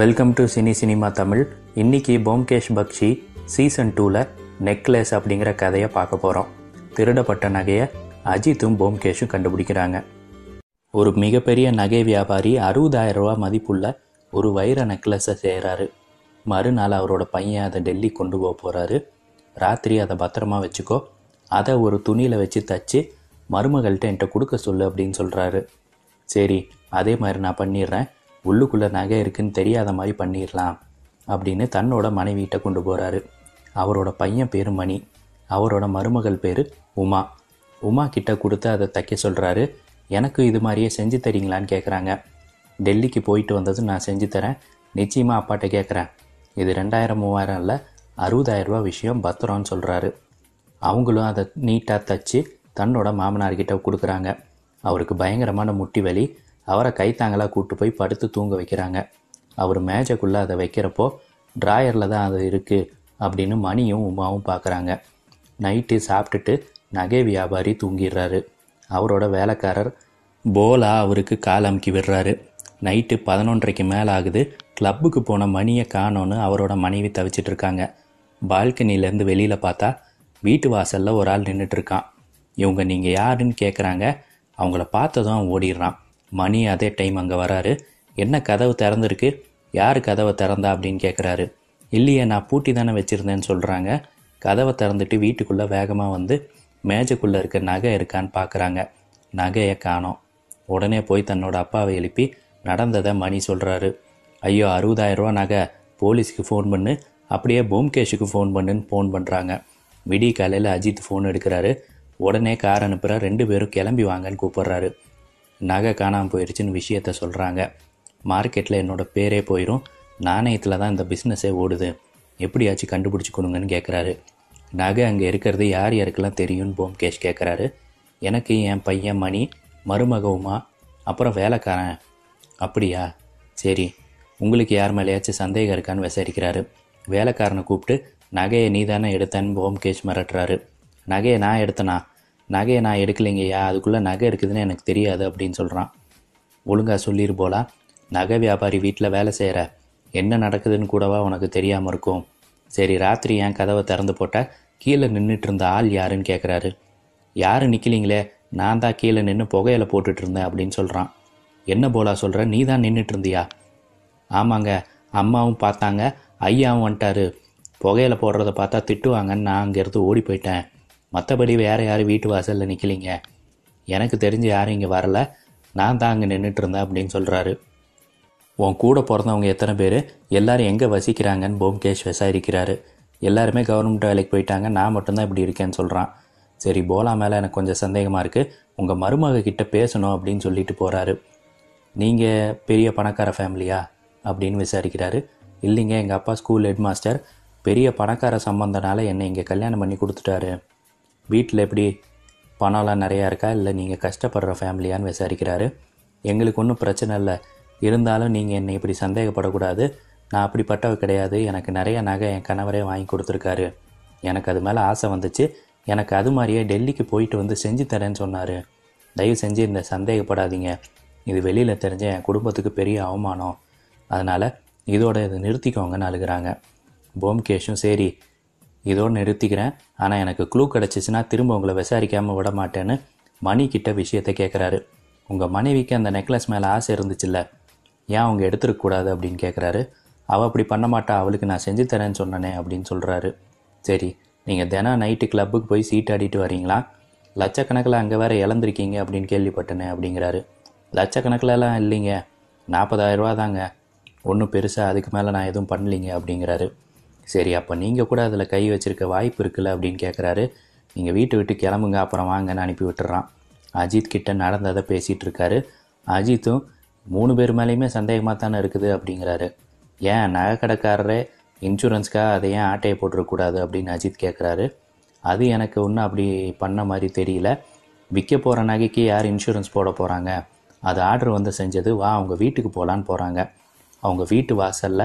Welcome to cine cinema Tamil இன்னைக்கு போம்கேஷ் பக்ஷி season டூவில் necklace அப்படிங்கிற கதையை பார்க்க போகிறோம் திருடப்பட்ட நகையை அஜித்தும் போம்கேஷும் கண்டுபிடிக்கிறாங்க. ஒரு மிகப்பெரிய நகை வியாபாரி அறுபதாயிரம் ரூபா மதிப்புள்ள ஒரு வைர நெக்லஸை செய்கிறாரு மறுநாள் அவரோட பையன் அதை டெல்லி கொண்டு போக போகிறாரு ராத்திரி அதை பத்திரமா வச்சுக்கோ. அதை ஒரு துணியில் வச்சு தச்சு மருமகள்கிட்ட என்கிட்ட கொடுக்க சொல்லு அப்படின்னு சொல்கிறாரு சரி அதே மாதிரி நான் பண்ணிடுறேன். உள்ளுக்குள்ளே நகை இருக்குன்னு தெரியாத மாதிரி பண்ணிடலாம் அப்படின்னு தன்னோட மனைவிகிட்ட கொண்டு போகிறாரு அவரோட பையன் பேர் மணி. அவரோட மருமகள் பேர் உமா. உமா கிட்ட கொடுத்து அதை தைக்க சொல்கிறாரு எனக்கு இது மாதிரியே செஞ்சு தரீங்களான்னு கேட்குறாங்க டெல்லிக்கு போயிட்டு வந்ததும் நான் செஞ்சு தரேன். நிச்சயமாக அப்பாட்ட கேட்குறேன் இது ரெண்டாயிரம் மூவாயிரம் இல்லை அறுபதாயிரம் ரூபா விஷயம் பத்திரம்னு சொல்கிறாரு அவங்களும் அதை நீட்டாக தச்சு தன்னோட மாமனார்கிட்ட கொடுக்குறாங்க. அவருக்கு பயங்கரமான முட்டி வலி. அவரை கைத்தாங்களாக கூட்டு போய் படுத்து தூங்க வைக்கிறாங்க. அவர் மேஜைக்குள்ளே அதை வைக்கிறப்போ ட்ராயரில் தான் அது இருக்குது அப்படின்னு மணியும் உமாவும் பார்க்குறாங்க நைட்டு சாப்பிட்டுட்டு நகை வியாபாரி தூங்கிடுறாரு. அவரோட வேலைக்காரர் போலா அவருக்கு கால் அமுக்கி விடுறாரு. நைட்டு பதினொன்றரைக்கு மேலே ஆகுது கிளப்புக்கு போன மணியை காணோன்னு அவரோட மனைவி தவிச்சிட்டு இருக்காங்க. பால்கனிலேருந்து வெளியில் பார்த்தா வீட்டு வாசலில் ஒரு ஆள் நின்றுட்டுருக்கான் இவங்க நீங்கள் யாருன்னு கேட்குறாங்க அவங்கள பார்த்ததும் அவன் ஓடிடுறான். மணி அதே டைம் அங்கே வராரு. என்ன கதவு திறந்துருக்கு? யார் கதவை திறந்தா அப்படின்னு கேட்குறாரு இல்லையே நான் பூட்டி தானே வச்சுருந்தேன்னு சொல்கிறாங்க கதவை திறந்துட்டு வீட்டுக்குள்ளே வேகமாக வந்து மேஜைக்குள்ளே இருக்க நகை இருக்கான்னு பார்க்குறாங்க நகையை காணோம். உடனே போய் தன்னோட அப்பாவை எழுப்பி நடந்ததை மணி சொல்கிறாரு ஐயோ அறுபதாயிரரூவா நகை. போலீஸுக்கு ஃபோன் பண்ணு. அப்படியே போம்கேஷுக்கு ஃபோன் பண்ணுன்னு ஃபோன் பண்ணுறாங்க விடிய காலையில் அஜித் ஃபோன் எடுக்கிறாரு. உடனே கார் அனுப்புகிற ரெண்டு பேரும் கிளம்பி வாங்கன்னு கூப்பிட்றாரு. நகை காணாமல் போயிடுச்சுன்னு விஷயத்த சொல்கிறாங்க மார்க்கெட்டில் என்னோட பேரே போயிடும் நாணயத்தில் தான் இந்த பிஸ்னஸே ஓடுது. எப்படியாச்சும் கண்டுபிடிச்சி கொடுங்கன்னு கேட்குறாரு நகை அங்கே இருக்கிறது யார் யாருக்கெல்லாம் தெரியும்னு போம்கேஷ் கேட்குறாரு எனக்கு என் பையன் மணி மருமக உமா அப்புறம் வேலைக்காரன். அப்படியா? சரி. உங்களுக்கு யார் மேலேயாச்சும் சந்தேகம் இருக்கான்னு விசாரிக்கிறாரு. வேலைக்காரனை கூப்பிட்டு நகையை நீ தானே எடுத்தேன்னு போம்கேஷ் மிரட்டுறாரு. நகையை நான் எடுத்தனா? நகையை நான் எடுக்கலைங்கய்யா அதுக்குள்ளே நகை இருக்குதுன்னு எனக்கு தெரியாது அப்படின்னு சொல்கிறான் ஒழுங்கா சொல்லிடு போலா நகை வியாபாரி வீட்டில் வேலை செய்கிற என்ன நடக்குதுன்னு கூடவா உனக்கு தெரியாமல் இருக்கும்? சரி ராத்திரி ஏன் கதவை திறந்து போட்டால் கீழே நின்றுட்டு இருந்த ஆள் யாருன்னு கேட்குறாரு யாரு நிற்கலீங்களே நான் தான் கீழே நின்று புகையில போட்டுட்டு இருந்தேன் அப்படின்னு சொல்கிறான் என்ன போலா சொல்கிற நீ தான் நின்றுட்டு இருந்தியா? ஆமாங்க அம்மாவும் பார்த்தாங்க ஐயாவும் வந்துட்டாரு. புகையில போடுறத பார்த்தா திட்டுவாங்கன்னு நான் அங்கேருந்து ஓடி போயிட்டேன். மற்றபடி வேறு யாரும் வீட்டு வாசலில் நிற்கலிங்க எனக்கு தெரிஞ்சு யாரும் இங்கே வரல. நான் தான் அங்கே நின்றுட்டு இருந்தேன் அப்படின்னு சொல்கிறாரு உன் கூட பிறந்தவங்க எத்தனை பேர்? எல்லாரும் எங்கே வசிக்கிறாங்கன்னு போம்கேஷ் விசாரிக்கிறாரு எல்லாருமே கவர்மெண்ட் வேலைக்கு போயிட்டாங்க. நான் மட்டும்தான் இப்படி இருக்கேன்னு சொல்கிறான் சரி போலா மேலே எனக்கு கொஞ்சம் சந்தேகமாக இருக்குது உங்கள் மருமக கிட்ட பேசணும் அப்படின்னு சொல்லிட்டு போகிறாரு நீங்கள் பெரிய பணக்கார ஃபேமிலியா? அப்படின்னு விசாரிக்கிறாரு. இல்லைங்க எங்கள் அப்பா ஸ்கூல் ஹெட் மாஸ்டர் பெரிய பணக்கார சம்பந்தனால என்னை இங்கே கல்யாணம் பண்ணி கொடுத்துட்டாரு. வீட்டில் எப்படி பணம்லாம் நிறையா இருக்கா? இல்லை நீங்கள் கஷ்டப்படுற ஃபேமிலியான்னு விசாரிக்கிறாரு. எங்களுக்கு ஒன்றும் பிரச்சனை இல்லை. இருந்தாலும் நீங்கள் என்னை இப்படி சந்தேகப்படக்கூடாது. நான் அப்படிப்பட்டவ கிடையாது. எனக்கு நிறைய நகை என் கணவரே வாங்கி கொடுத்துருக்காரு. எனக்கு அது மேலே ஆசை வந்துச்சு. எனக்கு அது மாதிரியே டெல்லிக்கு போயிட்டு வந்து செஞ்சு தரேன்னு சொன்னார். தயவு செஞ்சு இந்த சந்தேகப்படாதீங்க. இது வெளியில் தெரிஞ்ச என் குடும்பத்துக்கு பெரிய அவமானம். அதனால் இதோட இதை நிறுத்திக்கோங்கன்னு அழுகிறாங்க. போம்கேஷும் சரி இதோடு நிறுத்திக்கிறேன். ஆனால் எனக்கு க்ளூ கிடச்சிச்சின்னா திரும்ப உங்களை விசாரிக்காமல் விட மாட்டேன்னு மணி கிட்ட விஷயத்தை கேட்குறாரு உங்கள் மனைவிக்கு அந்த நெக்லஸ் மேலே ஆசை இருந்துச்சுல்ல ஏன் அவங்க எடுத்துருக்கக்கூடாது அப்படின்னு கேட்குறாரு அவள் அப்படி பண்ண மாட்டா அவளுக்கு நான் செஞ்சு தரேன்னு சொன்னனே அப்படின்னு சொல்கிறாரு சரி நீங்கள் தினம் நைட்டு கிளப்புக்கு போய் சீட் ஆடிட்டு வரீங்களா? லட்சக்கணக்கில் அங்கே வேற இழந்திருக்கீங்க அப்படின்னு கேள்விப்பட்டனே அப்படிங்கிறாரு. லட்சக்கணக்கிலலாம் இல்லைங்க நாற்பதாயிரரூவா தாங்க. ஒன்றும் பெருசாக அதுக்கு மேலே நான் எதுவும் பண்ணலிங்க அப்படிங்கிறாரு. சரி அப்போ நீங்கள் கூட அதில் கை வச்சிருக்க வாய்ப்பு இருக்குல்ல அப்படின்னு கேட்குறாரு நீங்கள் வீட்டை விட்டு கிளம்புங்க அப்புறம் வாங்கன்னு அனுப்பி விட்டுறான். அஜித் கிட்ட நடந்ததை பேசிகிட்டு இருக்காரு. அஜித்தும் மூணு பேர் மேலேயுமே சந்தேகமாக தானே இருக்குது அப்படிங்கிறாரு. ஏன் நகைக்கடைக்காரரே இன்சூரன்ஸ்க்காக அதை ஏன் ஆட்டையை போட்டுறக்கூடாது அப்படின்னு அஜித் கேட்குறாரு அது எனக்கு ஒன்றும் அப்படி பண்ண மாதிரி தெரியல. விற்க போகிற நகைக்கு யார் இன்சூரன்ஸ் போட போகிறாங்க அது ஆர்டர் வந்து செஞ்சது வா அவங்க வீட்டுக்கு போகலான்னு போகிறாங்க அவங்க வீட்டு வாசலில்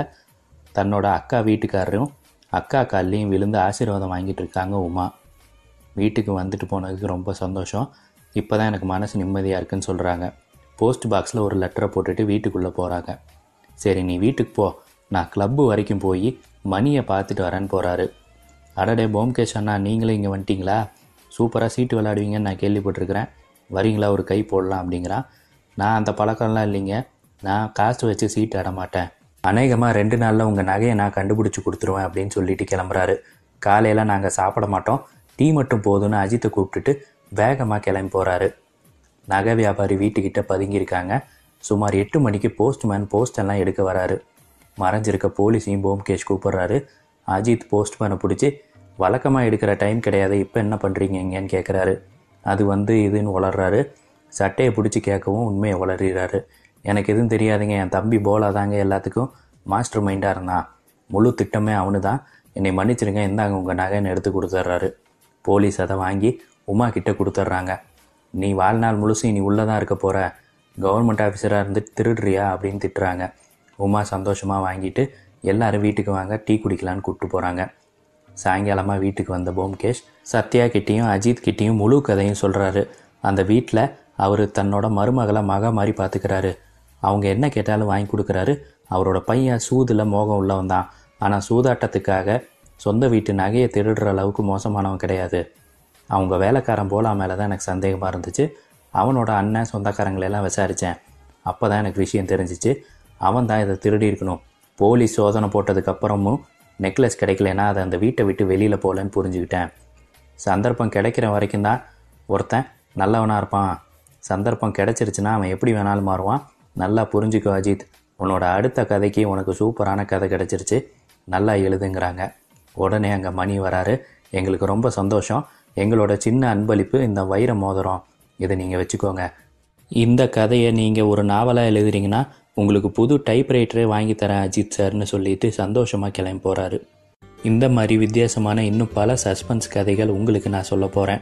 தன்னோட அக்கா வீட்டுக்காரரும் அக்கா கால்லையும் விழுந்து ஆசீர்வாதம் வாங்கிட்டு இருக்காங்க உமா. வீட்டுக்கு வந்துட்டு போனதுக்கு ரொம்ப சந்தோஷம். இப்போ தான் எனக்கு மனசு நிம்மதியாக இருக்குன்னு சொல்கிறாங்க போஸ்ட் பாக்ஸில் ஒரு லெட்டரை போட்டுட்டு வீட்டுக்குள்ளே போகிறாங்க சரி நீ வீட்டுக்கு போ. நான் கிளப்பு வரைக்கும் போய் மணியை பார்த்துட்டு வரேன்னு போகிறாரு அடடே போம்கேஷ் அண்ணா நீங்களும் இங்கே வந்துட்டீங்களா? சூப்பராக சீட்டு விளையாடுவீங்கன்னு நான் கேள்விப்பட்டிருக்கிறேன். வரீங்களா? ஒரு கை போடலாம் அப்படிங்கிறான். நான் அந்த பழக்கம்லாம் இல்லைங்க. நான் காசு வச்சு சீட்டு ஆட மாட்டேன். அநேகமாக ரெண்டு நாளில் உங்கள் நகையை நான் கண்டுபிடிச்சி கொடுத்துருவேன் அப்படின்னு சொல்லிட்டு கிளம்புறாரு. காலையில் நாங்கள் சாப்பிட மாட்டோம். டீ மட்டும் போதும்னு அஜித்தை கூப்பிட்டுட்டு வேகமாக கிளம்பி போகிறாரு நகை வியாபாரி வீட்டுக்கிட்ட பதுங்கியிருக்காங்க. சுமார் எட்டு மணிக்கு போஸ்ட்மேன் போஸ்ட் எல்லாம் எடுக்க வராரு. மறைஞ்சிருக்க போலீஸையும் போம்கேஷ் கூப்பிட்றாரு. அஜித் போஸ்ட்மேனை பிடிச்சி வழக்கமாக எடுக்கிற டைம் கிடையாது. இப்போ என்ன பண்ணுறீங்க இங்கேன்னு கேட்குறாரு அது வந்து இதுன்னு வளர்றாரு சட்டையை பிடிச்சி கேட்கவும் உண்மையை வளர்கிறாரு எனக்கு எதுவும் தெரியாதுங்க. என் தம்பி போலா தாங்க எல்லாத்துக்கும் மாஸ்டர் மைண்டாக இருந்தான். முழு திட்டமே அவனு தான் என்னை மன்னிச்சிருங்க. இந்தாங்க உங்கள் நகைன்னு எடுத்து கொடுத்துட்றாரு போலீஸ் அதை வாங்கி உமா கிட்டே கொடுத்துட்றாங்க நீ வாழ்நாள் முழுசும் நீ உள்ளே தான் இருக்க போகிற கவர்மெண்ட் ஆஃபீஸராக இருந்து திருடுறியா அப்படின்னு திட்டுறாங்க. உமா சந்தோஷமாக வாங்கிட்டு எல்லாரும் வீட்டுக்கு வாங்க டீ குடிக்கலான்னு கூப்பிட்டு போகிறாங்க சாயங்காலமாக வீட்டுக்கு வந்த போம்கேஷ் சத்யா கிட்டேயும் அஜித் கிட்டேயும் முழு கதையும் சொல்கிறாரு அந்த வீட்டில் அவர் தன்னோட மருமகளை மக மாதிரி பார்த்துக்கிறாரு அவங்க என்ன கேட்டாலும் வாங்கி கொடுக்குறாரு. அவரோட பையன் சூதில் மோகம் உள்ளவன் தான் ஆனால் சூதாட்டத்துக்காக சொந்த வீட்டு நகையை திருடுற அளவுக்கு மோசமானவன் கிடையாது. அவங்க வேலைக்காரன் போலா மேலே தான் எனக்கு சந்தேகமாக இருந்துச்சு. அவனோட அண்ணன் சொந்தக்காரங்களெல்லாம் விசாரித்தேன் அப்போ தான் எனக்கு விஷயம் தெரிஞ்சிச்சு. அவன் தான் இதை திருடி இருக்கணும். போலீஸ் சோதனை போட்டதுக்கப்புறமும் நெக்லஸ் கிடைக்கலனா அதை அந்த வீட்டை விட்டு வெளியில் போகலன்னு புரிஞ்சுக்கிட்டேன். சந்தர்ப்பம் கிடைக்கிற வரைக்கும் தான் ஒருத்தன் நல்லவனாக இருப்பான். சந்தர்ப்பம் கிடைச்சிருச்சுன்னா அவன் எப்படி வேணாலும் மாறுவான். நல்லா புரிஞ்சுக்கோ அஜித். உன்னோட அடுத்த கதைக்கு உனக்கு சூப்பரான கதை கிடச்சிருச்சு. நல்லா எழுதுங்கிறாங்க. உடனே அங்கே மணி வராரு. எங்களுக்கு ரொம்ப சந்தோஷம். எங்களோட சின்ன அன்பளிப்பு இந்த வைர மோதிரம். இதை நீங்கள் வச்சுக்கோங்க. இந்த கதையை நீங்கள் ஒரு நாவலாக எழுதுறீங்கன்னா உங்களுக்கு புது டைப்ரைட்டரே வாங்கி தரேன் அஜித் சார்னு சொல்லிட்டு சந்தோஷமாக கிளம்பி போகிறாரு இந்த மாதிரி வித்தியாசமான இன்னும் பல சஸ்பென்ஸ் கதைகள் உங்களுக்கு நான் சொல்ல போகிறேன்